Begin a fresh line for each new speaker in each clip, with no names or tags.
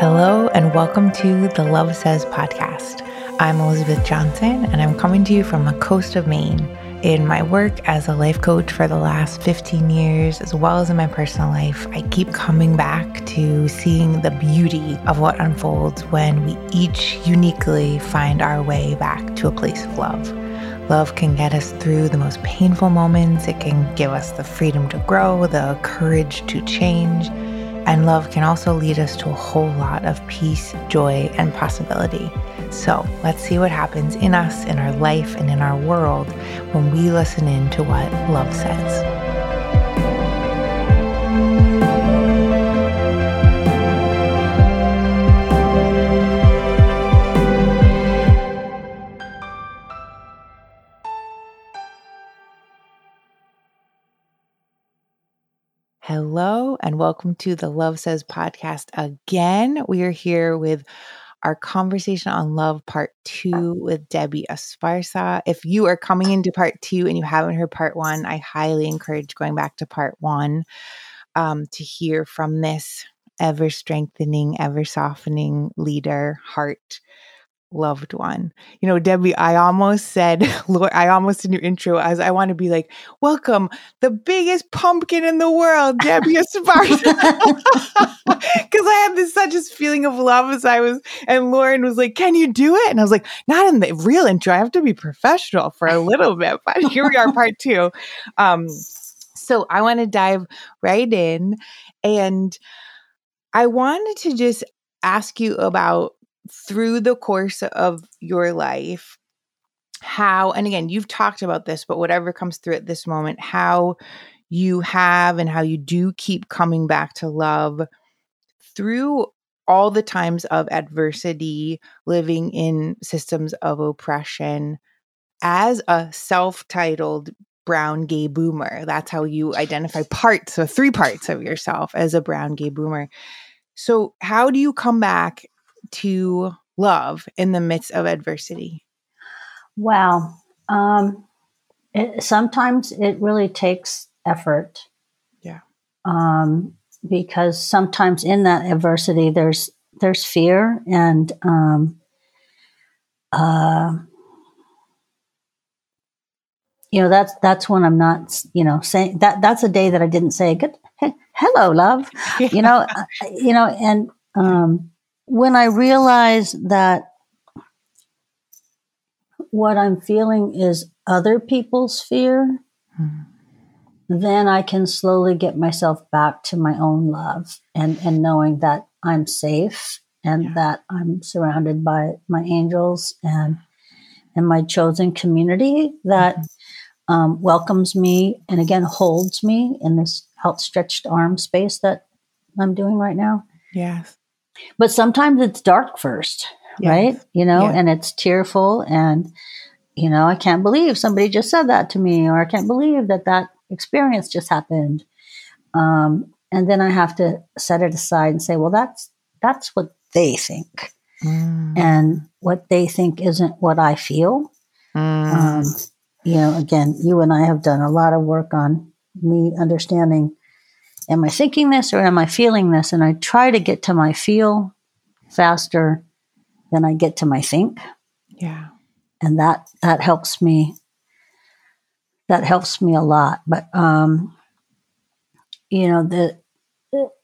Hello, and welcome to the Love Says podcast. I'm Elizabeth Johnson, and I'm coming to you from the coast of Maine. In my work as a life coach for the last 15 years, as well as in my personal life, I keep coming back to seeing the beauty of what unfolds when we each uniquely find our way back to a place of love. Love can get us through the most painful moments, it can give us the freedom to grow, the courage to change and love can also lead us to a whole lot of peace, joy, and possibility. So let's see what happens in us, in our life, and in our world when we listen in to what love says. Hello, and welcome to the Love Says podcast again. We are here with our conversation on love part two with Debbie Esparza. If you are coming into part two and you haven't heard part one, I highly encourage going back to part one um, to hear from this ever strengthening, ever softening leader, heart, loved one. You know, Debbie, I almost said, Lord, I almost in your intro as I want to be like, welcome the biggest pumpkin in the world, Debbie Esparza. Because I had this such a feeling of love as I was, and Lauren was like, can you do it? And I was like, not in the real intro. I have to be professional for a little bit, but here we are, part two. Um, so I want to dive right in and I wanted to just ask you about through the course of your life how and again you've talked about this but whatever comes through at this moment how you have and how you do keep coming back to love through all the times of adversity living in systems of oppression as a self-titled brown gay boomer. That's how you identify parts so three parts of yourself as a brown gay boomer. So how do you come back to love in the midst of adversity?
Wow. Um, it, sometimes it really takes effort.
Yeah.
Um, because sometimes in that adversity, there's there's fear and um, uh, you know that's that's when I'm not you know saying that that's a day that I didn't say good hello love yeah. you know uh, you know and um, when I realize that what I'm feeling is other people's fear, mm. then I can slowly get myself back to my own love and, and knowing that I'm safe and yeah. that I'm surrounded by my angels and and my chosen community that mm-hmm. um, welcomes me and again holds me in this outstretched arm space that I'm doing right now.
Yes.
But sometimes it's dark first, right? You know, yeah. and it's tearful and you know, I can't believe somebody just said that to me or I can't believe that that experience just happened. Um, and then I have to set it aside and say, well, that's that's what they think. Mm. And what they think isn't what I feel. Mm. Um, you know, again, you and I have done a lot of work on me understanding am I thinking this or am I feeling this? And I try to get to my feel faster than I get to my think.
Yeah.
And that that helps me that helps me a lot. But um you know, the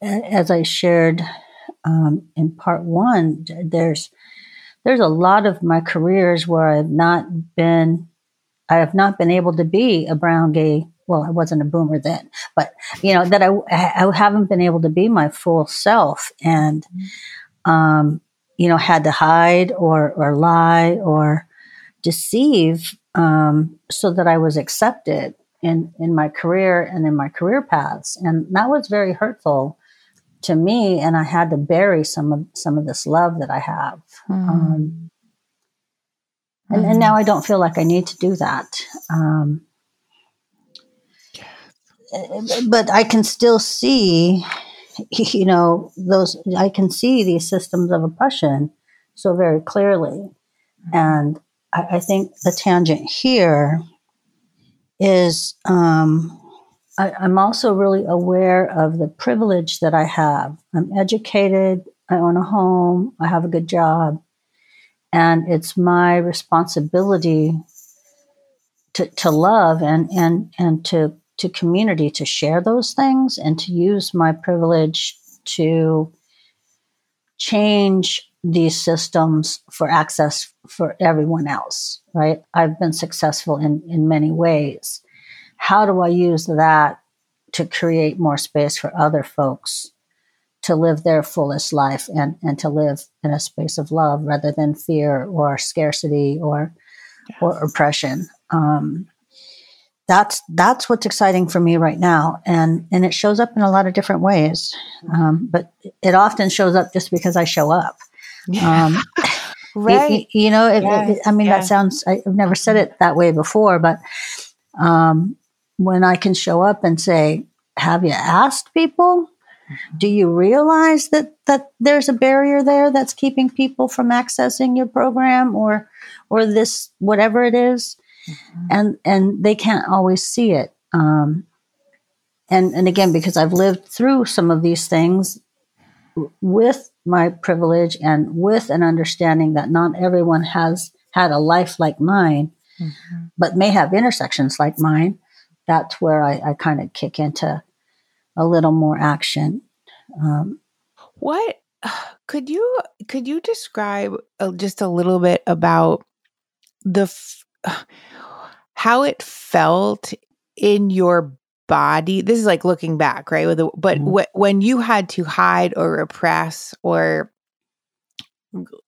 as I shared um, in part one, there's there's a lot of my careers where I've not been I have not been able to be a brown gay well, I wasn't a boomer then, but you know that I I haven't been able to be my full self, and um, you know had to hide or or lie or deceive um, so that I was accepted in in my career and in my career paths, and that was very hurtful to me. And I had to bury some of some of this love that I have. Mm. Um, and, and, now I don't feel like I need to do that. Um, but I can still see, you know, those, I can see these systems of oppression so very clearly. And I, I think the tangent here is um, I, I'm also really aware of the privilege that I have. I'm educated, I own a home, I have a good job, and it's my responsibility to, to love and, and, and to, to community to share those things and to use my privilege to change these systems for access for everyone else, right? I've been successful in, in many ways. How do I use that to create more space for other folks to live their fullest life and, and to live in a space of love rather than fear or scarcity or yes. or oppression. Um, that's that's what's exciting for me right now, and and it shows up in a lot of different ways. Um, but it often shows up just because I show up. Um,
right.
You, you know, it, yes. it, I mean, yes. that sounds. I've never said it that way before, but um, when I can show up and say, "Have you asked people?" Do you realize that that there's a barrier there that's keeping people from accessing your program or or this whatever it is? Mm-hmm. and and they can't always see it. Um, and and again, because I've lived through some of these things with my privilege and with an understanding that not everyone has had a life like mine, mm-hmm. but may have intersections like mine. That's where I, I kind of kick into a little more action. Um,
what could you could you describe uh, just a little bit about the f- how it felt in your body this is like looking back right but mm-hmm. wh- when you had to hide or repress or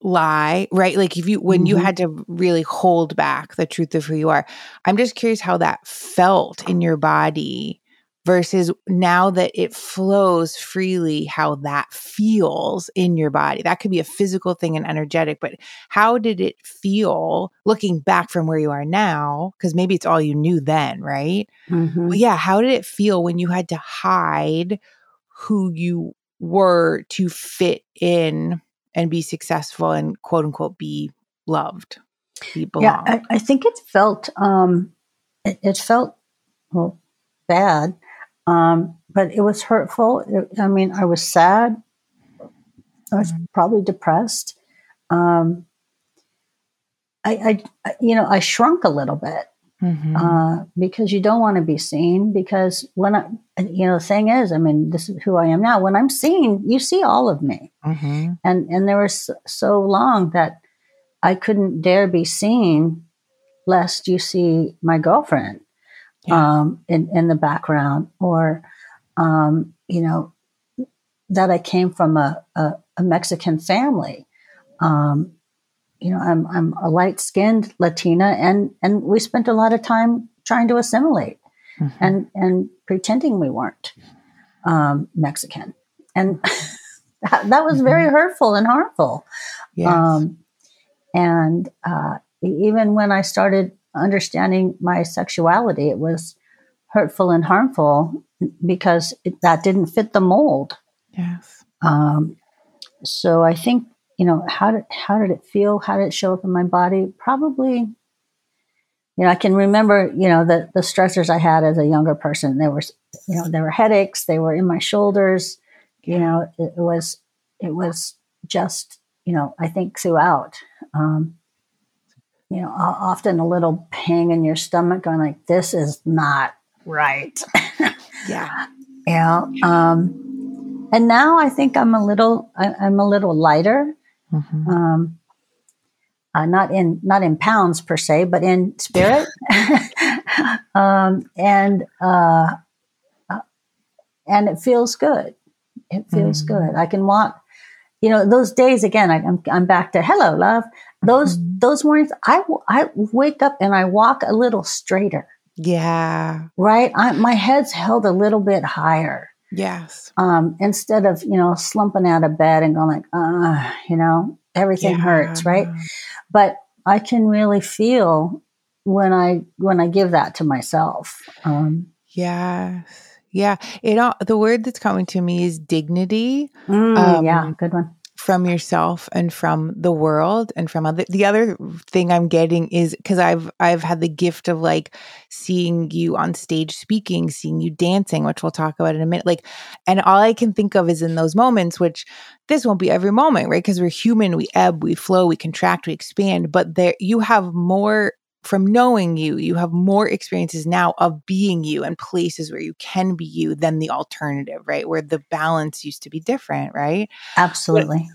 lie right like if you when mm-hmm. you had to really hold back the truth of who you are i'm just curious how that felt in your body versus now that it flows freely, how that feels in your body. That could be a physical thing and energetic, but how did it feel looking back from where you are now? Because maybe it's all you knew then, right? Mm-hmm. Yeah, how did it feel when you had to hide who you were to fit in and be successful and quote unquote be loved? Be
yeah, I, I, think it felt um it, it felt well bad um, but it was hurtful. It, I mean, I was sad. I was mm-hmm. probably depressed. Um, I, I, you know, I shrunk a little bit mm-hmm. uh, because you don't want to be seen. Because when I, you know, the thing is, I mean, this is who I am now. When I'm seen, you see all of me, mm-hmm. and and there was so long that I couldn't dare be seen, lest you see my girlfriend yeah. um, in, in the background, or, um, you know, that I came from a, a, a Mexican family. Um, you know, I'm, I'm a light skinned Latina, and, and we spent a lot of time trying to assimilate mm-hmm. and, and pretending we weren't um, Mexican. And that, that, was mm-hmm. very hurtful and harmful. Yes. Um, and uh, even when I started understanding my sexuality. It was hurtful and harmful because it, that didn't fit the mold.
Yes.
Um, so I think you know how did how did it feel? How did it show up in my body? Probably. You know, I can remember, you know, the, the stressors I had as a younger person. There was, you know, there were headaches. They were in my shoulders. You know, it, it was, it was just, you know, I think throughout. Um, you know, often a little pang in your stomach going like, this is not right.
yeah.
Yeah. Um, and now I think I'm a little, I, am a little lighter. Mm-hmm. Um, uh, not in not in pounds per se, but in spirit, um, and uh, uh, and it feels good. It feels mm-hmm. good. I can walk. You know, those days again. I, I'm I'm back to hello, love. Those mm-hmm. those mornings, I I wake up and I walk a little straighter.
Yeah.
Right. I, my head's held a little bit higher.
Yes.
Um, instead of you know slumping out of bed and going like, uh, you know, everything yeah. hurts, right? But I can really feel when I when I give that to myself. Um,
yes. Yeah. It all the word that's coming to me is dignity.
Mm, um, yeah, good one
from yourself and from the world and from other the other thing i'm getting is because i've i've had the gift of like seeing you on stage speaking seeing you dancing which we'll talk about in a minute like and all i can think of is in those moments which this won't be every moment right? Because we're human we ebb we flow we contract we expand but there you have more from knowing you, you have more experiences now of being you and places where you can be you than the alternative, right? Where the balance used to be different, right?
Absolutely.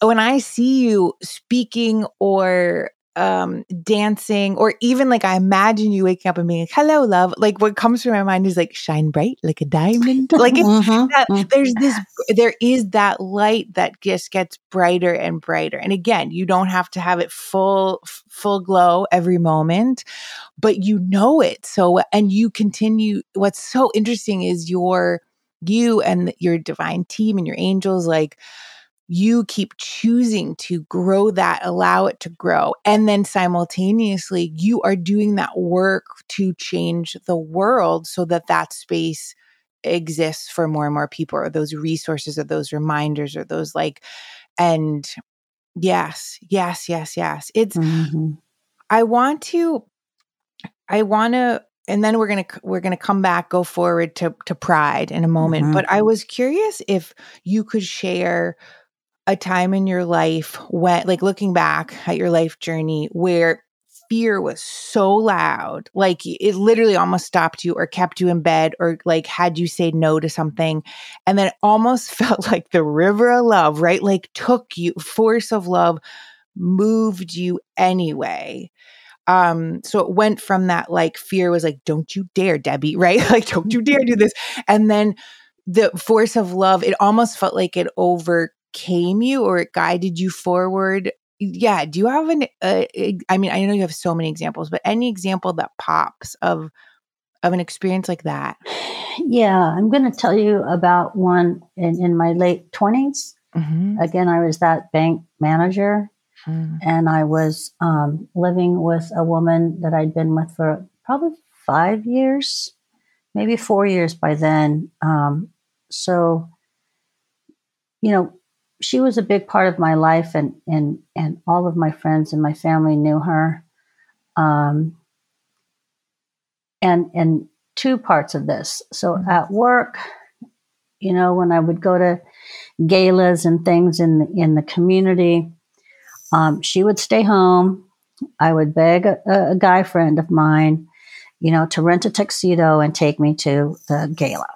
When, when I see you speaking or um dancing or even like I imagine you waking up and being like, hello, love. Like what comes to my mind is like shine bright like a diamond. Like mm-hmm, that, mm-hmm. there's this there is that light that just gets brighter and brighter. And again, you don't have to have it full full glow every moment, but you know it. So and you continue what's so interesting is your you and your divine team and your angels like you keep choosing to grow that, allow it to grow. And then simultaneously, you are doing that work to change the world so that that space exists for more and more people, or those resources, or those reminders, or those like, and yes, yes, yes, yes. It's, mm-hmm. I want to, I want to, and then we're gonna we're gonna come back go forward to to pride in a moment mm-hmm. but i was curious if you could share a time in your life when, like, looking back at your life journey where fear was so loud, like it literally almost stopped you or kept you in bed or like had you say no to something. And then almost felt like the river of love, right? Like took you, force of love moved you anyway. Um, so it went from that like fear was like, don't you dare, Debbie, right? like, don't you dare do this. And then the force of love, it almost felt like it over came you or it guided you forward yeah do you have an uh, i mean i know you have so many examples but any example that pops of of an experience like that
yeah i'm going to tell you about one in, in my late 20s mm-hmm. again i was that bank manager mm. and i was um, living with a woman that i'd been with for probably five years maybe four years by then um, so you know she was a big part of my life, and and and all of my friends and my family knew her. Um, and and two parts of this. So mm-hmm. at work, you know, when I would go to galas and things in the, in the community, um, she would stay home. I would beg a, a, guy friend of mine, you know, to rent a tuxedo and take me to the gala.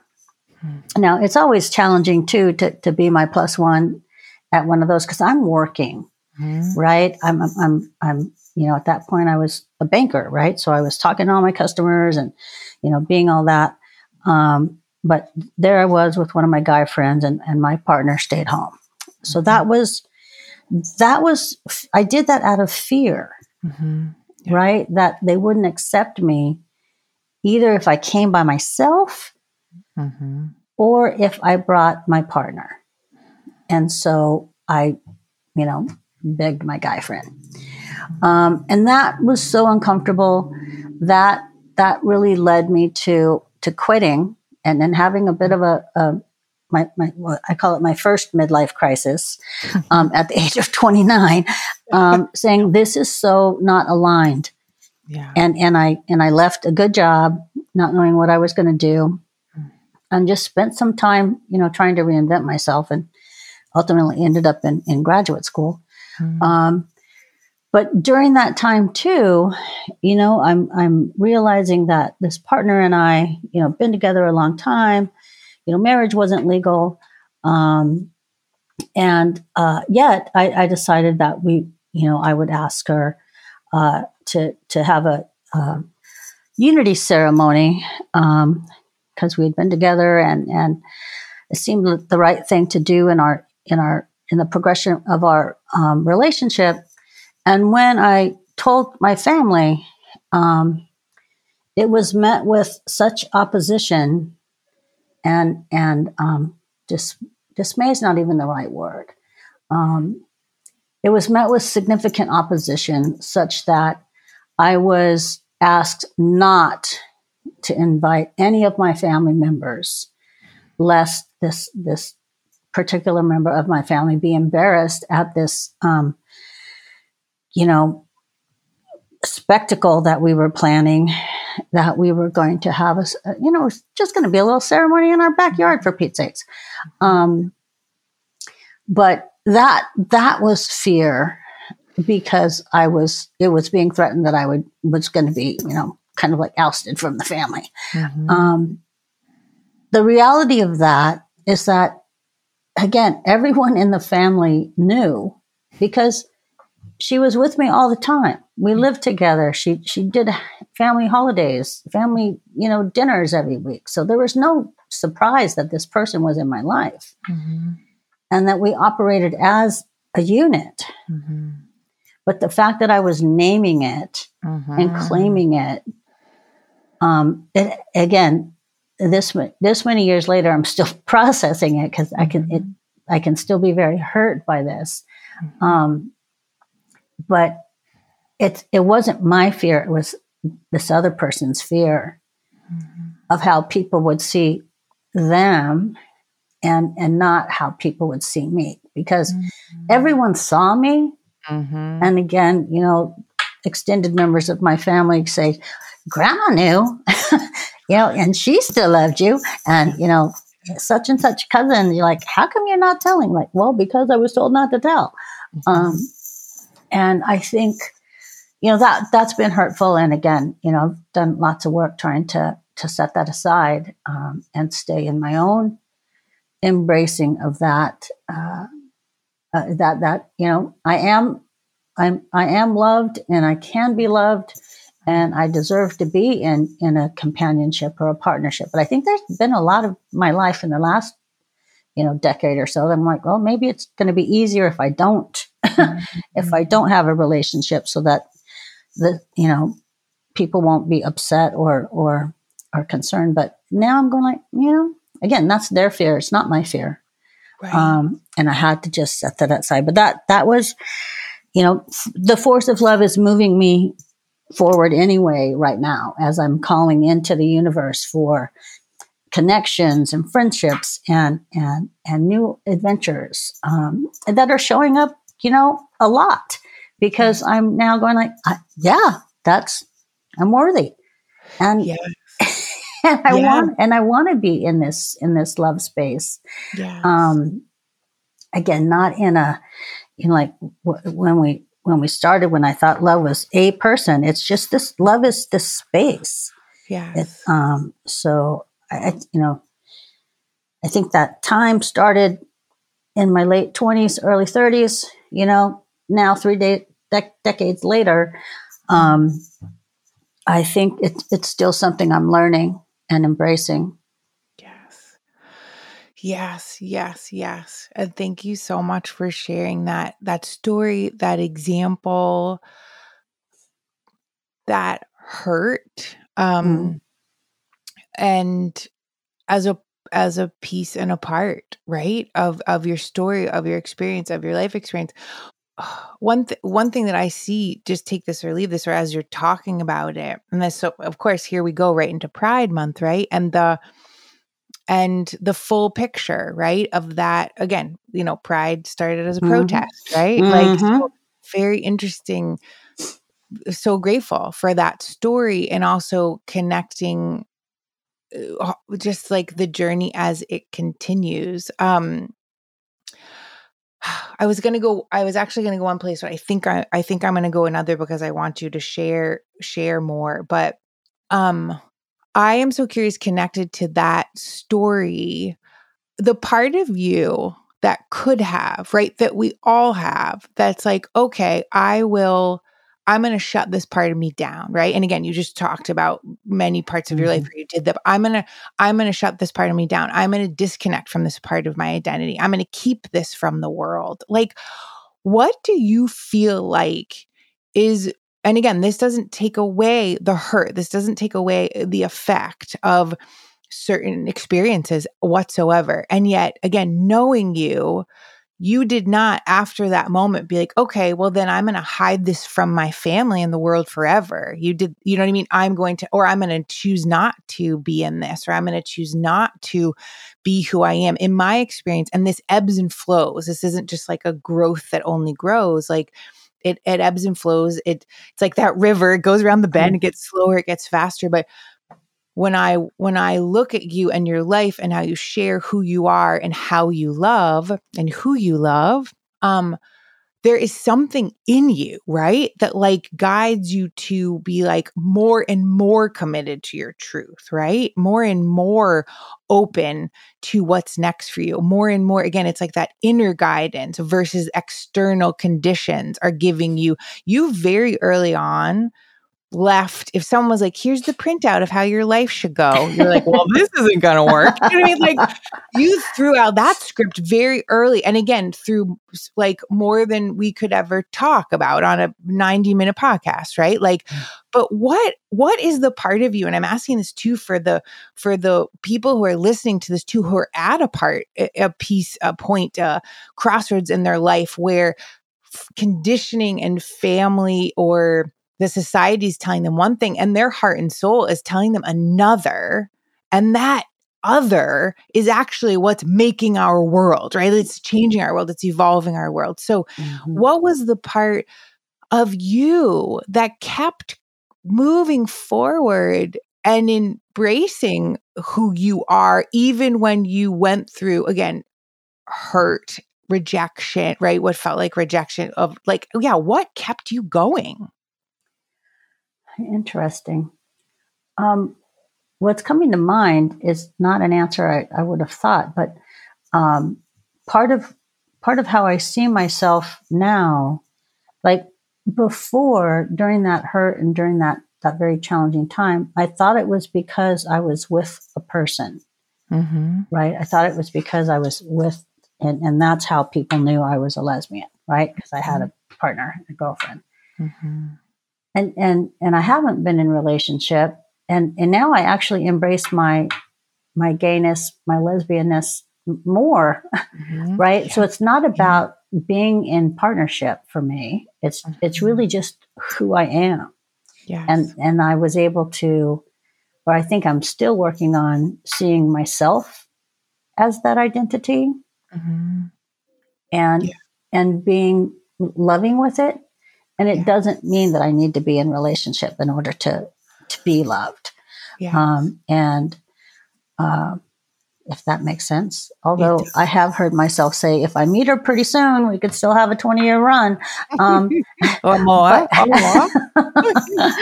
Hmm. Now it's always challenging too to to be my plus one at one of those because I'm working, mm-hmm. right? I'm, I'm, I'm, I'm, you know, at that point I was a banker, right? So I was talking to all my customers and, you know, being all that. Um, but there I was with one of my guy friends and, and my partner stayed home. So mm-hmm. that was, that was, I did that out of fear, mm-hmm. yeah. right? That they wouldn't accept me either if I came by myself mm-hmm. or if I brought my partner. And so I, you know, begged my guy friend. Um, and that was so uncomfortable that that really led me to to quitting and then having a bit of a, a my, my I call it my first midlife crisis um, at the age of 29, um, saying this is so not aligned. Yeah. And and I and I left a good job, not knowing what I was going to do, and just spent some time, you know, trying to reinvent myself. And ultimately ended up in, in graduate school. Mm. Um, but during that time too, you know, I'm I'm realizing that this partner and I, you know, been together a long time. You know, marriage wasn't legal, um, and uh, yet I, I, decided that we, you know, I would ask her uh, to to have a, a unity ceremony because um, we had been together and and it seemed the right thing to do in our in our in the progression of our um, relationship. And when I told my family, um, it was met with such opposition and and um, dis- dismay is not even the right word. Um, it was met with significant opposition, such that I was asked not to invite any of my family members, lest this this particular member of my family be embarrassed at this, um, you know, spectacle that we were planning that we were going to have a, you know, just going to be a little ceremony in our backyard for Pete's sakes. Um, but that, that was fear because I was, it was being threatened that I would, was going to be, you know, kind of like ousted from the family. Mm-hmm. Um, the reality of that is that, again, everyone in the family knew because she was with me all the time. We lived together. She she did family holidays, family you know dinners every week. So there was no surprise that this person was in my life, mm-hmm. and that we operated as a unit. Mm-hmm. But the fact that I was naming it mm-hmm. and claiming it, um, it again, this this many years later, I'm still processing it because I can it I can still be very hurt by this. Mm-hmm. Um, but it it wasn't my fear; it was this other person's fear mm-hmm. of how people would see them, and and not how people would see me because mm-hmm. everyone saw me, mm-hmm. and again, you know, extended members of my family say, "Grandma knew," you know, and she still loved you, and you know. Such and such cousin, you're like, how come you're not telling? Like, well, because I was told not to tell. Mm-hmm. Um, and I think, you know, that that's been hurtful. And again, you know, I've done lots of work trying to to set that aside um, and stay in my own embracing of that. Uh, uh, that that you know, I am, I'm I am loved, and I can be loved, and I deserve to be in in a companionship or a partnership. But I think there's been a lot of my life in the last you know decade or so. I'm like, well, maybe it's going to be easier if I don't if I don't have a relationship so that the, you know, people won't be upset or, or, are concerned. But now I'm going like, you know, again, that's their fear. It's not my fear. Right. Um, and I had to just set that aside. But that, that was, you know, the force of love is moving me forward anyway right now as I'm calling into the universe for connections and friendships and and and new adventures um, that are showing up you know, a lot because I'm now going like, yeah, that's, I'm worthy. And, yeah. and I yeah. want, and I want to be in this, in this love space. Yeah. Um, again, not in a, in like w- when we, when we started, when I thought love was a person, it's just this love is this space.
Yeah.
Um, so I, you know, I think that time started in my late 20s, early 30s, you know, now three de- de- decades later, um, I think it's still something I'm learning and embracing.
Yes. Yes, yes. And thank you so much for sharing that that story, that example that hurt. Um mm. and as a as a piece and a part, right? Of of your story, of your experience, of your life experience. One th- one thing that I see, just take this or leave this, or as you're talking about it, and this, so of course, here we go right into Pride Month, right? And the and the full picture, right, of that. Again, you know, Pride started as a mm-hmm. protest, right? Mm-hmm. Like, so very interesting. So grateful for that story, and also connecting uh, just like the journey as it continues. Um, I was gonna go. I was actually gonna go one place, but I think I, I think I'm gonna go another because I want you to share share more. But um, I am so curious, connected to that story, the part of you that could have, right, that we all have. That's like, okay, I will I'm going to shut this part of me down, right? And again, you just talked about many parts of your mm-hmm. life where you did that. I'm going to I'm going to shut this part of me down. I'm going to disconnect from this part of my identity. I'm going to keep this from the world. Like what do you feel like is and again, this doesn't take away the hurt. This doesn't take away the effect of certain experiences whatsoever. And yet, again, knowing you, you did not after that moment be like okay well then i'm going to hide this from my family and the world forever you did you know what i mean i'm going to or i'm going to choose not to be in this or i'm going to choose not to be who i am in my experience and this ebbs and flows this isn't just like a growth that only grows like it, it ebbs and flows it it's like that river it goes around the bend it gets slower it gets faster but when I when I look at you and your life and how you share who you are and how you love and who you love, um, there is something in you, right? That like guides you to be like more and more committed to your truth, right? More and more open to what's next for you. More and more, again, it's like that inner guidance versus external conditions are giving you, you very early on left if someone was like here's the printout of how your life should go you're like well this isn't gonna work. You know what i mean? Like you threw out that script very early and again through like more than we could ever talk about on a 90 minute podcast right? Like mm. but what what is the part of you and i'm asking this too for the for the people who are listening to this too who are at a part a piece a point a crossroads in their life where conditioning and family or the society is telling them one thing and their heart and soul is telling them another. And that other is actually what's making our world, right? It's changing our world, it's evolving our world. So, mm-hmm. what was the part of you that kept moving forward and embracing who you are, even when you went through, again, hurt, rejection, right? What felt like rejection of like, yeah, what kept you going?
Interesting. Um, what's coming to mind is not an answer I, I would have thought, but um, part of part of how I see myself now, like before, during that hurt and during that that very challenging time, I thought it was because I was with a person, mm-hmm. right? I thought it was because I was with, and, and that's how people knew I was a lesbian, right? Because I had a partner, a girlfriend. Mm-hmm and and and I haven't been in relationship and and now I actually embrace my my gayness, my lesbianness more, mm-hmm. right? Yeah. So it's not about yeah. being in partnership for me. It's mm-hmm. it's really just who I am. Yes. And and I was able to or I think I'm still working on seeing myself as that identity mm-hmm. and yeah. and being loving with it and it yeah. doesn't mean that I need to be in relationship in order to to be loved. Yeah. Um, and uh, if that makes sense. Although I have heard myself say, if I meet her pretty soon, we could still have a 20 year run. Um,
or more. But, or
more.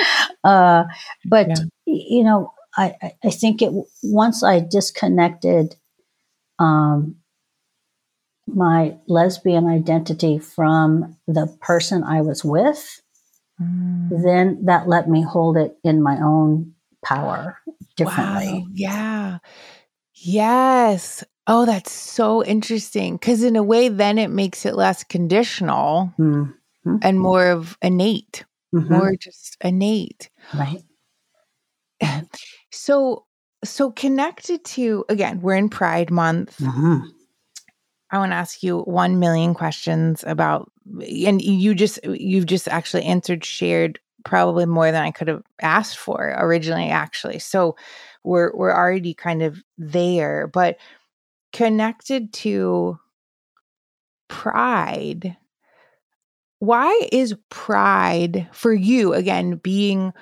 uh, but yeah. you know, I, I think it once I disconnected um, my lesbian identity from the person I was with, mm. then that let me hold it in my own power differently.
Wow. Yeah. Yes. Oh, that's so interesting. Because in a way, then it makes it less conditional mm-hmm. and more of innate, mm-hmm. more just innate.
Right.
So, so connected to again, we're in Pride Month. Mm-hmm. I want to ask you 1 million questions about and you just you've just actually answered shared probably more than I could have asked for originally actually. So we're we're already kind of there, but connected to pride. Why is pride for you again being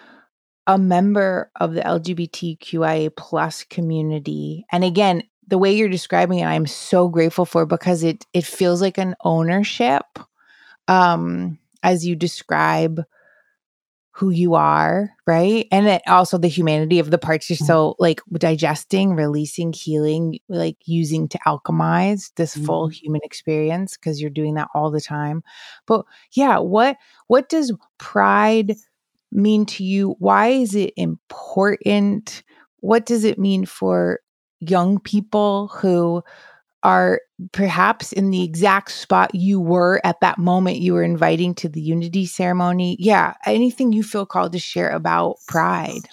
a member of the LGBTQIA plus community and again the way you're describing it, I'm so grateful for because it it feels like an ownership um, as you describe who you are, right? And it, also the humanity of the parts you're mm-hmm. so like digesting, releasing, healing, like using to alchemize this mm-hmm. full human experience because you're doing that all the time. But yeah, what what does pride mean to you? Why is it important? What does it mean for young people who are perhaps in the exact spot you were at that moment you were inviting to the unity ceremony yeah anything you feel called to share about pride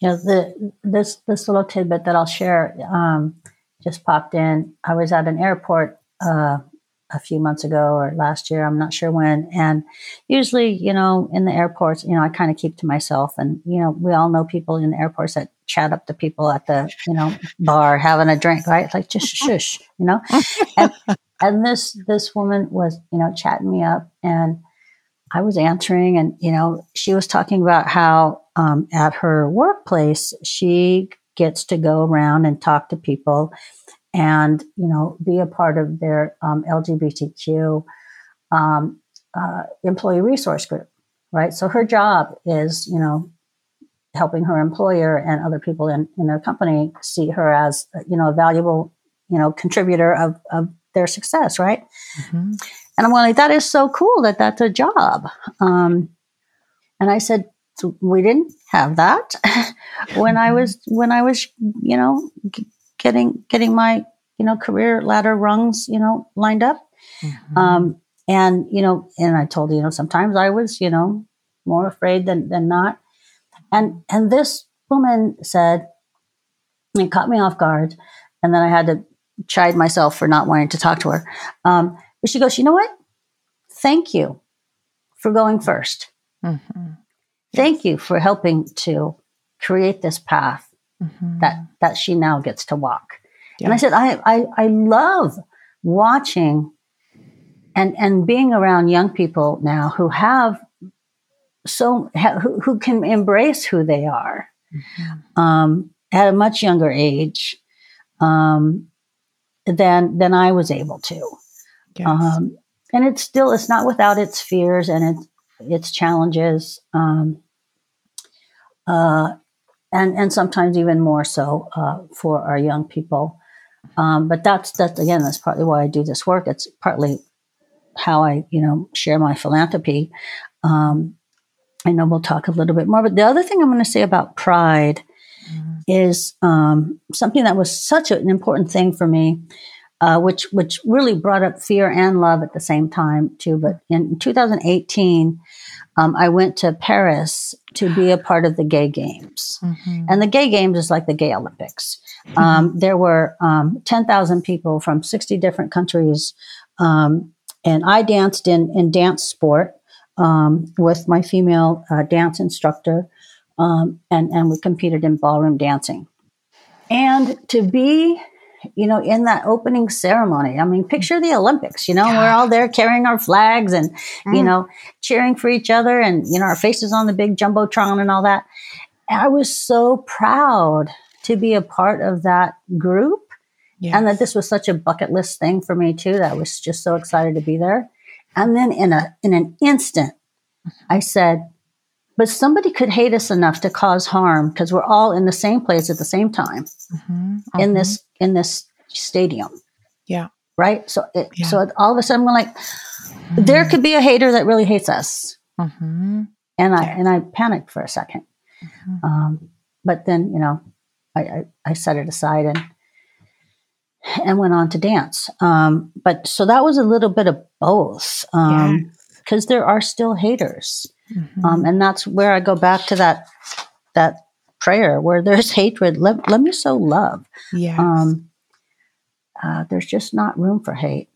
yeah the this this little tidbit that i'll share um, just popped in i was at an airport uh, a few months ago or last year. I'm not sure when. And usually, you know, in the airports, you know, I kind of keep to myself. And, you know, we all know people in the airports that chat up to people at the, you know, bar having a drink, right? Like just shush, you know? And, and this, this woman was, you know, chatting me up and I was answering and, you know, she was talking about how um, at her workplace, she gets to go around and talk to people and you know be a part of their um, LGBTQ um, uh, employee resource group, right? So her job is you know helping her employer and other people in, in their company see her as you know a valuable you know contributor of, of their success, right? Mm-hmm. And I'm like, that is so cool that that's a job. Um, and I said, we didn't have that when I was when I was you know getting getting my you know career ladder rungs you know lined up mm-hmm. um, and you know and i told you, you know sometimes i was you know more afraid than than not and and this woman said it caught me off guard and then i had to chide myself for not wanting to talk to her um, but she goes you know what thank you for going 1st mm-hmm. thank you for helping to create this path mm-hmm. that that she now gets to walk. Yeah. And I said, I, I I love watching and and being around young people now who have so who, who can embrace who they are mm-hmm. um, at a much younger age um, than than I was able to. Yes. Um, and it's still it's not without its fears and its its challenges. Um, uh, and and sometimes even more so uh, for our young people. Um, but that's that's again that's partly why I do this work. It's partly how I you know share my philanthropy. Um, I know we'll talk a little bit more. But the other thing I'm going to say about pride mm. is um, something that was such an important thing for me. Uh, which which really brought up fear and love at the same time too. But in 2018, um, I went to Paris to be a part of the Gay Games. Mm-hmm. And the Gay Games is like the Gay Olympics. Mm-hmm. Um, there were um, 10,000 people from 60 different countries. Um, and I danced in, in dance sport um, with my female uh, dance instructor. Um, and, and we competed in ballroom dancing. And to be you know, in that opening ceremony. I mean, picture the Olympics, you know, yeah. we're all there carrying our flags and, mm. you know, cheering for each other and, you know, our faces on the big Jumbotron and all that. And I was so proud to be a part of that group yes. and that this was such a bucket list thing for me too. That I was just so excited to be there. And then in a, in an instant, I said, but somebody could hate us enough to cause harm because we're all in the same place at the same time mm-hmm. in mm-hmm. this in this stadium.
Yeah.
Right. So it, yeah. so all of a sudden we're like, mm-hmm. there could be a hater that really hates us. Mm-hmm. And I and I panicked for a 2nd mm-hmm. um, but then you know, I, I, I set it aside and and went on to dance. Um, but so that was a little bit of both. Um, because there are still haters. Mm-hmm. Um, and that's where I go back to that that prayer where there's hatred. Let, let me sow love.
Yeah.
Um, uh, there's just not room for hate.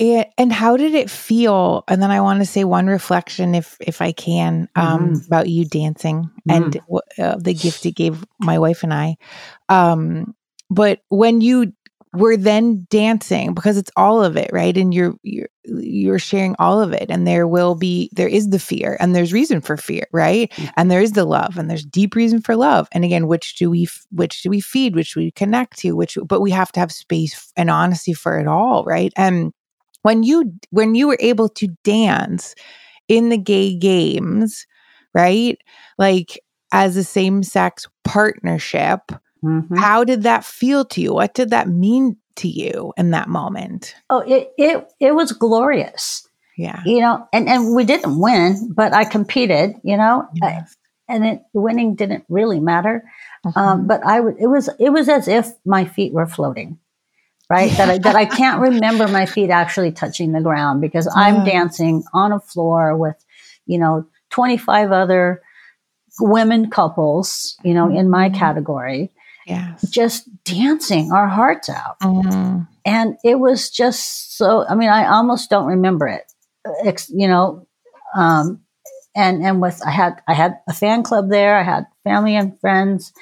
And how did it feel? And then I want to say one reflection, if if I can, um, mm-hmm. about you dancing mm-hmm. and uh, the gift it gave my wife and I. Um, but when you we're then dancing because it's all of it right? And you're you're you're sharing all of it and there will be there is the fear and there's reason for fear right? Mm-hmm. and there is the love and there's deep reason for love. And again which do we which do we feed which we connect to which but we have to have space and honesty for it all right? And when you when you were able to dance in the gay games right? Like as a same sex partnership Mm-hmm. How did that feel to you? What did that mean to you in that moment?
Oh, it it it was glorious.
Yeah.
You know, and and we didn't win, but I competed, you know. Yes. and it winning didn't really matter. Mm-hmm. Um, but I w- it was it was as if my feet were floating. Right? that I that I can't remember my feet actually touching the ground because yeah. I'm dancing on a floor with, you know, 25 other women couples, you know, in my mm-hmm. category
Yes.
just dancing our hearts out.
Mhm.
And it was just so, I mean, I almost don't remember it, you know. Um, and, and with, I had, I had a fan club there. I had family and friends,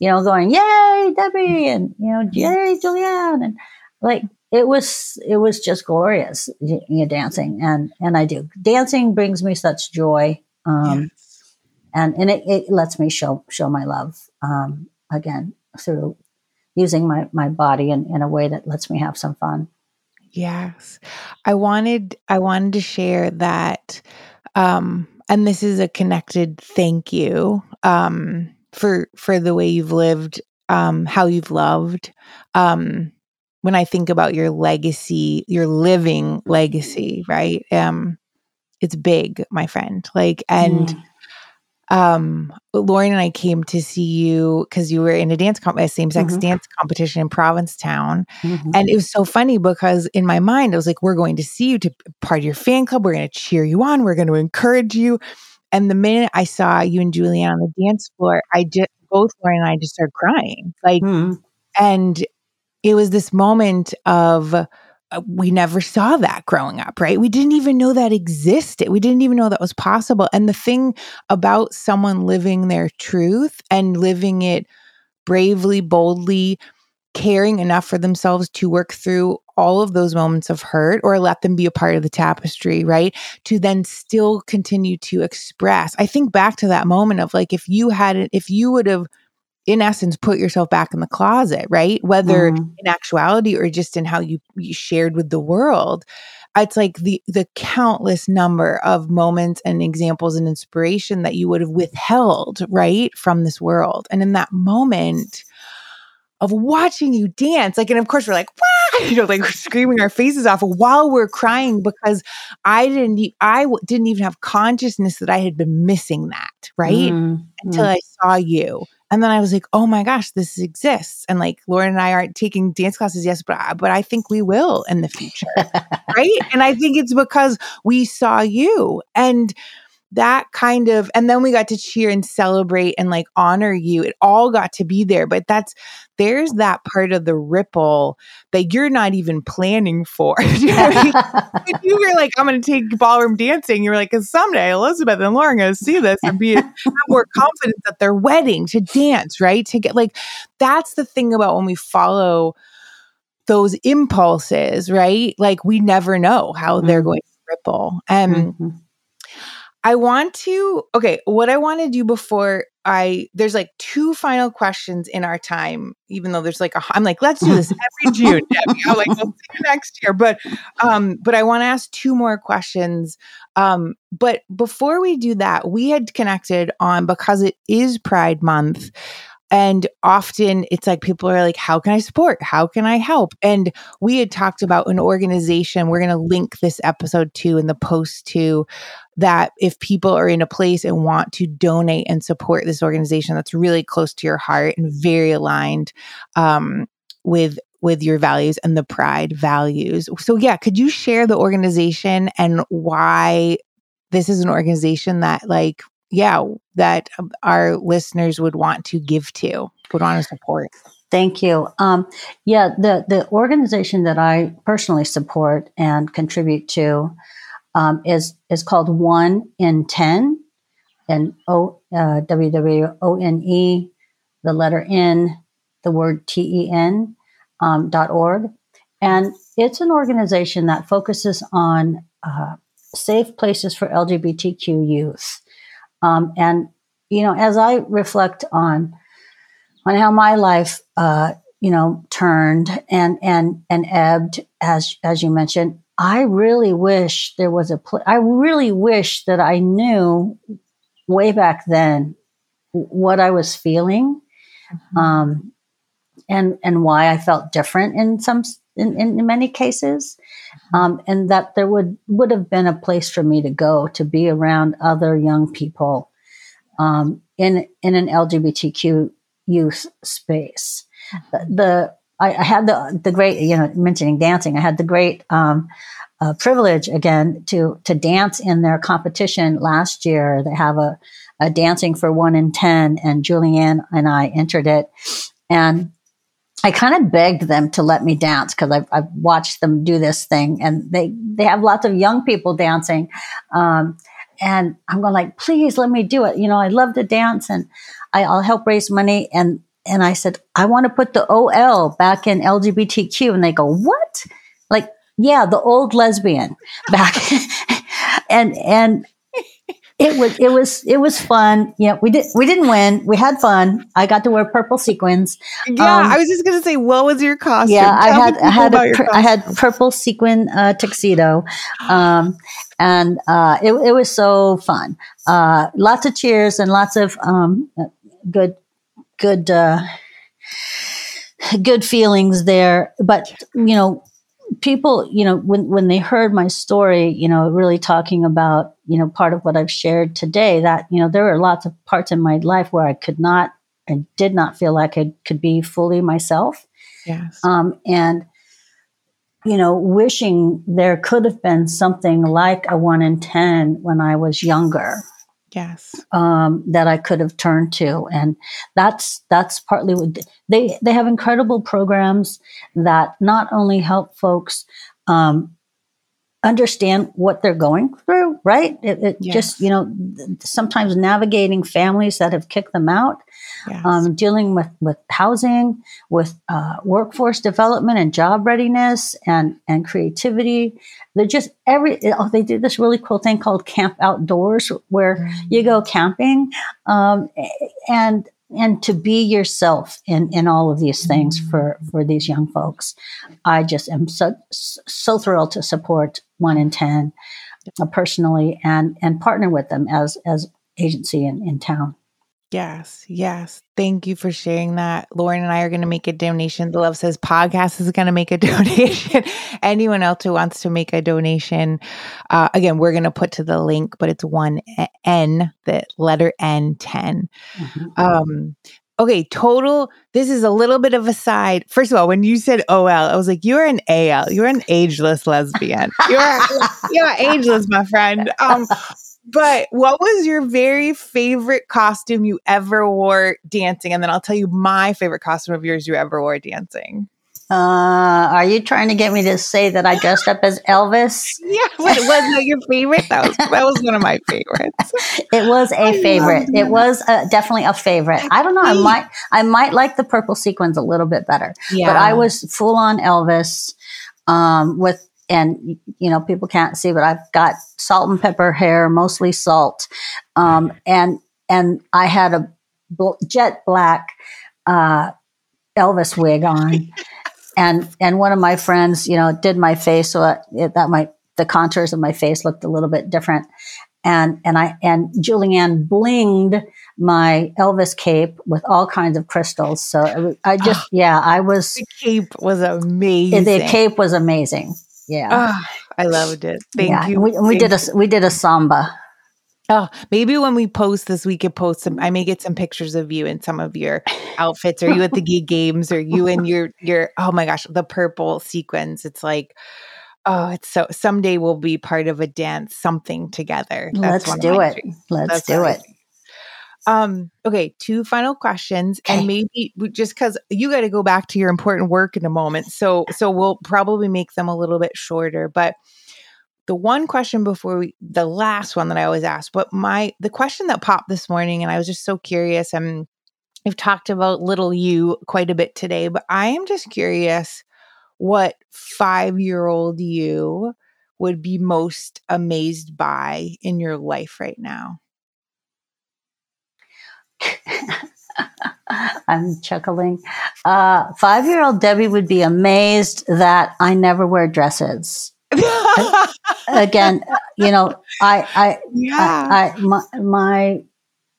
you know, going, yay, Debbie, and, you know, yay, Julianne. And like, it was, it was just glorious, you know, dancing. And, and I do. Dancing brings me such joy. Um,
Yes.
and and it, it lets me show show my love um, again through using my my body in, in a way that lets me have some fun.
Yes. I wanted I wanted to share that um and this is a connected thank you um for for the way you've lived um how you've loved um when I think about your legacy, your living legacy, right? Um it's big, my friend. Like and
Mm.
Um Lauren and I came to see you because you were in a dance comp a same-sex
Mhm.
dance competition in Provincetown.
Mhm.
And it was so funny because in my mind, I was like, we're going to see you to part of your fan club. We're going to cheer you on. We're going to encourage you. And the minute I saw you and Julianne on the dance floor, I just, both Lauren and I just started crying. Like,
Mm.
and it was this moment of, Uh, we never saw that growing up, right? We didn't even know that existed. We didn't even know that was possible. And the thing about someone living their truth and living it bravely, boldly, caring enough for themselves to work through all of those moments of hurt or let them be a part of the tapestry, right? To then still continue to express. I think back to that moment of like, if you hadn't, if you would have, in essence, put yourself back in the closet, right? Whether
Mhm.
in actuality or just in how you, you shared with the world. It's like the the countless number of moments and examples and inspiration that you would have withheld, right, from this world. And in that moment, of watching you dance. Like, and of course we're like, Wah! you know, like screaming our faces off while we're crying because I didn't, I w- didn't even have consciousness that I had been missing that, right?
Mm.
Until I saw you. And then I was like, oh my gosh, this exists. And like Lauren and I aren't taking dance classes, yes, but I, but I think we will in the future, right? And I think it's because we saw you and that kind of, and then we got to cheer and celebrate and like honor you. It all got to be there. But that's, there's that part of the ripple that you're not even planning for. you, know I mean? When you were like, I'm going to take ballroom dancing. You were like, because someday Elizabeth and Lauren are going to see this and be have more confidence at their wedding to dance, right? To get like, that's the thing about when we follow those impulses, right? Like we never know how they're
Mhm.
going to ripple. And
Mhm.
I want to, okay, what I want to do before I, there's like two final questions in our time, even though there's like, a, I'm like, let's do this every June, Debbie. I'm like, we'll see you next year. But, um, but I want to ask two more questions. Um, but before we do that, we had connected on because it is Pride Month. And often it's like people are like, how can I support? How can I help? And we had talked about an organization. We're going to link this episode to in the post to that if people are in a place and want to donate and support this organization that's really close to your heart and very aligned um, with with your values and the pride values. So yeah, could you share the organization and why this is an organization that like yeah, that um, our listeners would want to give to, would want to support.
Thank you. Um, yeah, the the organization that I personally support and contribute to um, is is called One in Ten, and O uh, W W O N E, the letter N, the word T E N um, dot org, and it's an organization that focuses on uh, safe places for LGBTQ youth. Um, and you know, as I reflect on on how my life, uh, you know, turned and and and ebbed, as as you mentioned, I really wish there was a. Pl- I really wish that I knew way back then what I was feeling, um, and and why I felt different in some in, in many cases, um, and that there would would have been a place for me to go to be around other young people um, in in an LGBTQ youth space. The, the I, I, had the the great you know mentioning dancing. I had the great um, uh, privilege again to to dance in their competition last year. They have a, a dancing for one in ten, and Julianne and I entered it. and I kind of begged them to let me dance because I've, I've, watched them do this thing, and they they have lots of young people dancing, um, and I'm going like, please let me do it. You know, I love to dance, and I, I'll help raise money. And and I said, I want to put the OL back in LGBTQ, and they go, what? Like, yeah, the old lesbian back, and and it was it was it was fun. Yeah, we did we didn't win. We had fun. I got to wear purple sequins.
Yeah, um, I was just gonna say, what was your costume?
Yeah, Tell I had I had a, I had purple sequin uh, tuxedo, um, and uh, it it was so fun. Uh, lots of cheers and lots of um, good good uh, good feelings there. But you know, people, you know, when when they heard my story, you know, really talking about you know, part of what I've shared today that, you know, there were lots of parts in my life where I could not and did not feel like I could be fully myself.
Yes.
Um, and, you know, wishing there could have been something like a one in 10 when I was younger.
Yes.
Um, that I could have turned to. And that's, that's partly what they, they have incredible programs that not only help folks, um, understand what they're going through, right? It, it yes. just, you know, sometimes navigating families that have kicked them out, yes. um, dealing with, with housing, with uh, workforce development and job readiness and, and creativity. They're just every, oh, they do this really cool thing called Camp Outdoors where mm-hmm. you go camping um, and and to be yourself in, in all of these things for, for these young folks. I just am so, so thrilled to support one in 10 uh, personally and, and partner with them as, as agency in, in town.
Yes, yes. Thank you for sharing that. Lauren and I are going to make a donation. The Love Says podcast is going to make a donation. Anyone else who wants to make a donation, uh, again, we're going to put to the link, but it's one N, the letter N 10. Mm-hmm. Um, okay, total. This is a little bit of a side. First of all, when you said OL, I was like, you're an AL. You're an ageless lesbian. You're you're ageless, my friend. Um, but what was your very favorite costume you ever wore dancing? And then I'll tell you my favorite costume of yours you ever wore dancing.
Uh, are you trying to get me to say that I dressed up as Elvis?
Yeah, was that your favorite? That was that was one of my favorites.
it was a I favorite. It was a, definitely a favorite. I don't know. I might I might like the purple sequins a little bit better. Yeah. But I was full on Elvis um, with and you know people can't see but i've got salt and pepper hair mostly salt. Um, and and i had a jet black uh, elvis wig on. And and one of my friends you know did my face so that, it, that my the contours of my face looked a little bit different. And and i and julianne blinged my elvis cape with all kinds of crystals. So i just yeah i was
the cape was amazing.
the cape was amazing yeah. Oh,
I loved it. Thank yeah. you.
We, we did a we did a samba.
Oh, maybe when we post this, we could post some. I may get some pictures of you in some of your outfits, or you at the gig games, or you in your your. Oh my gosh, the purple sequins. It's like, oh, it's so. Someday we'll be part of a dance, something together.
That's Let's do it. Dreams. Let's That's do it.
Um, okay, two final questions, okay. and maybe just because you got to go back to your important work in a moment, so so we'll probably make them a little bit shorter. But the one question before we, the last one that I always ask, but my the question that popped this morning, and I was just so curious. And I've talked about little you quite a bit today, but I am just curious what five year old you would be most amazed by in your life right now.
I'm chuckling. Uh, Five year old Debbie would be amazed that I never wear dresses. Again, you know, I, I, yeah. I, I my, my,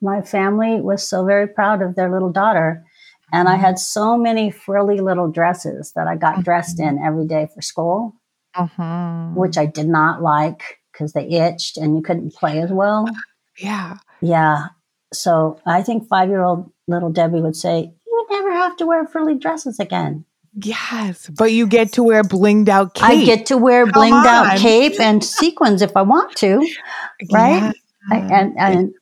my family was so very proud of their little daughter. And I had so many frilly little dresses that I got dressed in every day for school, uh-huh. which I did not like because they itched and you couldn't play as well.
Yeah.
Yeah. So I think five year old little Debbie would say, You would never have to wear frilly dresses again.
Yes, but you get to wear blinged out cape.
I get to wear Come blinged on. out cape and sequins if I want to, right? Yeah. I, and and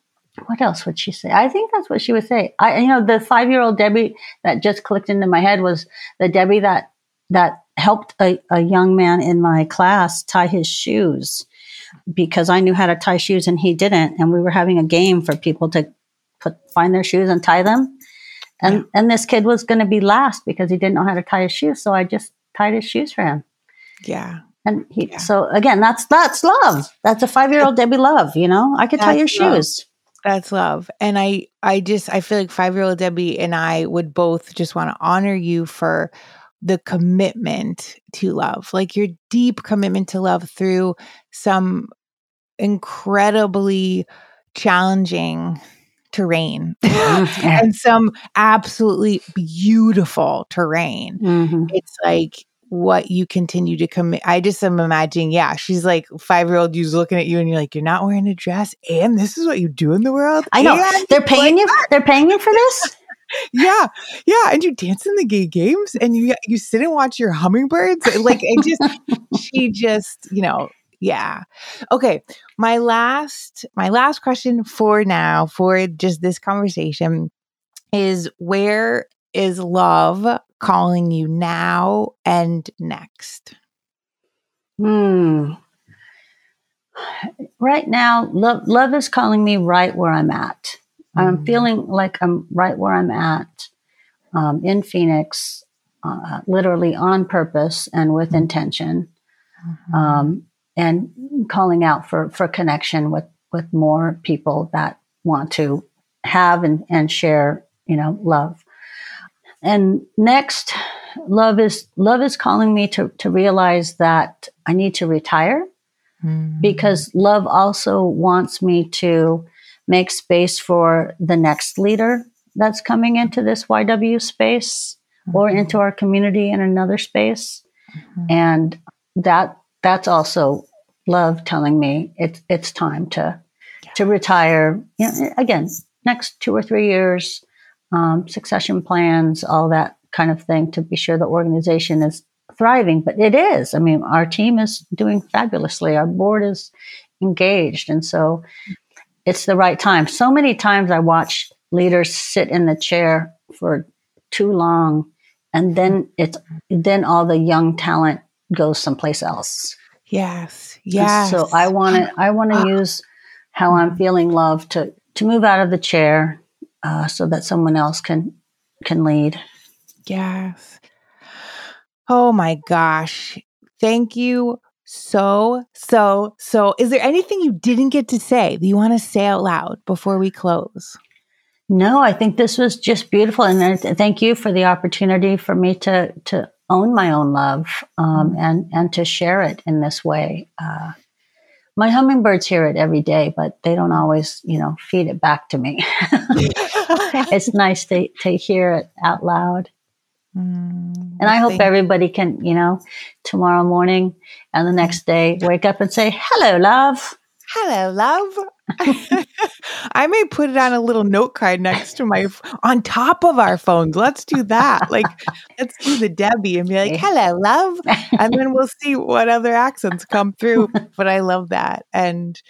what else would she say? I think that's what she would say. I, you know, the five year old Debbie that just clicked into my head was the Debbie that that helped a, a young man in my class tie his shoes because I knew how to tie shoes and he didn't, and we were having a game for people to put find their shoes and tie them, and yeah. and this kid was going to be last because he didn't know how to tie his shoes, so I just tied his shoes for him.
Yeah.
And he, yeah. so again, that's that's love. That's a five year old Debbie Love. You know, I could tie your love. shoes.
That's love. And I I just I feel like 5-year-old Debbie and I would both just want to honor you for the commitment to love. Like your deep commitment to love through some incredibly challenging terrain and some absolutely beautiful terrain. Mm-hmm. It's like what you continue to commit. I just am imagining, yeah, she's like five year old you's looking at you and you're like, you're not wearing a dress and this is what you do in the world.
I know. And they're paying you they're paying you for this?
yeah. Yeah. And you dance in the gay games and you you sit and watch your hummingbirds. Like it just she just, you know, yeah. Okay. My last my last question for now, for just this conversation is where is love calling you now and next?
Hmm. Right now, love, love is calling me right where I'm at. Mm. I'm hmm. feeling like I'm right where I'm at um, in Phoenix, uh, literally on purpose and with mm. intention, mm-hmm. um, and calling out for, for connection with, with more people that want to have and, and share, you know, love. And next, love is love is calling me to to realize that I need to retire mm-hmm. because love also wants me to make space for the next leader that's coming into this YW space mm-hmm. or into our community in another space. Mm-hmm. And that that's also love telling me it's it's time to yeah. to retire. You know, again, next two or three years, um, succession plans, all that kind of thing to be sure the organization is thriving. But it is. I mean, our team is doing fabulously. Our board is engaged. And so it's the right time. So many times I watch leaders sit in the chair for too long and then it's then all the young talent goes someplace else.
Yes. Yes.
So I want to I want to use how I'm feeling love to to move out of the chair uh, so that someone else can can lead.
Yes. Oh my gosh. Thank you so, so, so. Is there anything you didn't get to say that you want to say out loud before we close?
No, I think this was just beautiful, and thank you for the opportunity for me to to own my own love um, mm-hmm. and and to share it in this way. Uh, my hummingbirds hear it every day, but they don't always, you know, feed it back to me. it's nice to, to hear it out loud. Mm, and I hope everybody can, you know, tomorrow morning and the next day wake up and say, hello, love.
Hello, love. I may put it on a little note card next to my on top of our phones. Let's do that. Like, let's do the Debbie and be like, eh. "Hello, love," and then we'll see what other accents come through. But I love that, and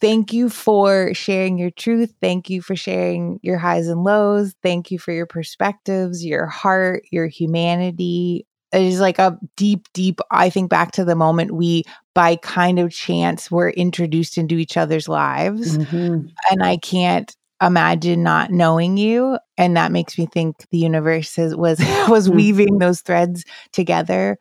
thank you for sharing your truth. Thank you for sharing your highs and lows. Thank you for your perspectives, your heart, your humanity it is like a deep, deep, I think back to the moment we, by kind of chance, we were introduced into each other's lives. Mm-hmm. And I can't imagine not knowing you. And that makes me think the universe is, was, was mm-hmm. weaving those threads together.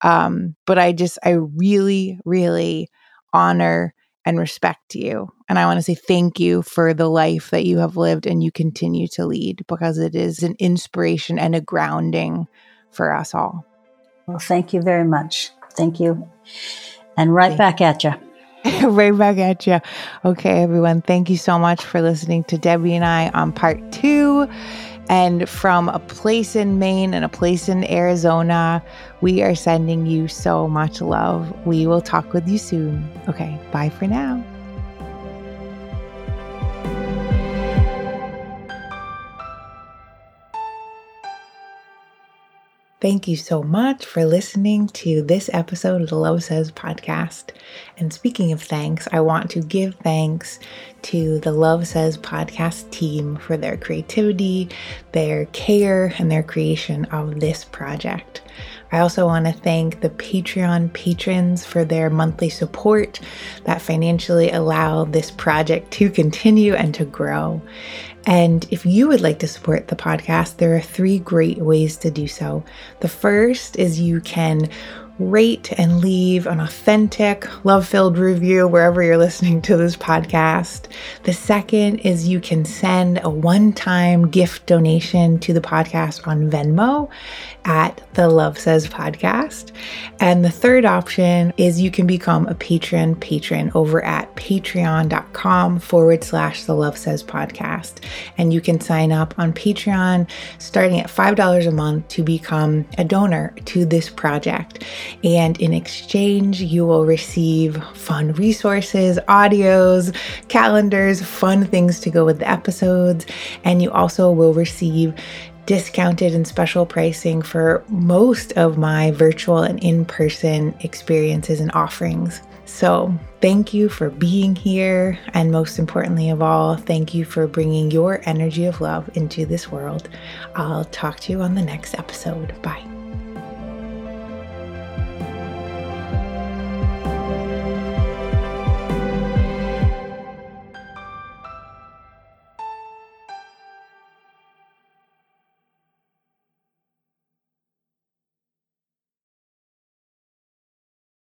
Um, but I just, I really, really honor and respect you. And I want to say thank you for the life that you have lived and you continue to lead because it is an inspiration and a grounding for us all.
Well, thank you very much. Thank you. And right back at you.
right back at you. Okay, everyone. Thank you so much for listening to Debbie and I on part two. And from a place in Maine and a place in Arizona, we are sending you so much love. We will talk with you soon. Okay, bye for now. Thank you so much for listening to this episode of the Love Says podcast. And speaking of thanks, I want to give thanks to the Love Says podcast team for their creativity, their care, and their creation of this project. I also want to thank the Patreon patrons for their monthly support that financially allow this project to continue and to grow. And if you would like to support the podcast, there are three great ways to do so. The first is you can rate and leave an authentic, love filled review wherever you're listening to this podcast. The second is you can send a one time gift donation to the podcast on Venmo at the Love Says podcast. And the third option is you can become a Patreon patron over at patreon.com forward slash the Love Says podcast. And you can sign up on Patreon starting at $5 a month to become a donor to this project. And in exchange, you will receive fun resources, audios, calendars, fun things to go with the episodes. And you also will receive discounted and special pricing for most of my virtual and in person experiences and offerings. So, thank you for being here. And most importantly of all, thank you for bringing your energy of love into this world. I'll talk to you on the next episode. Bye.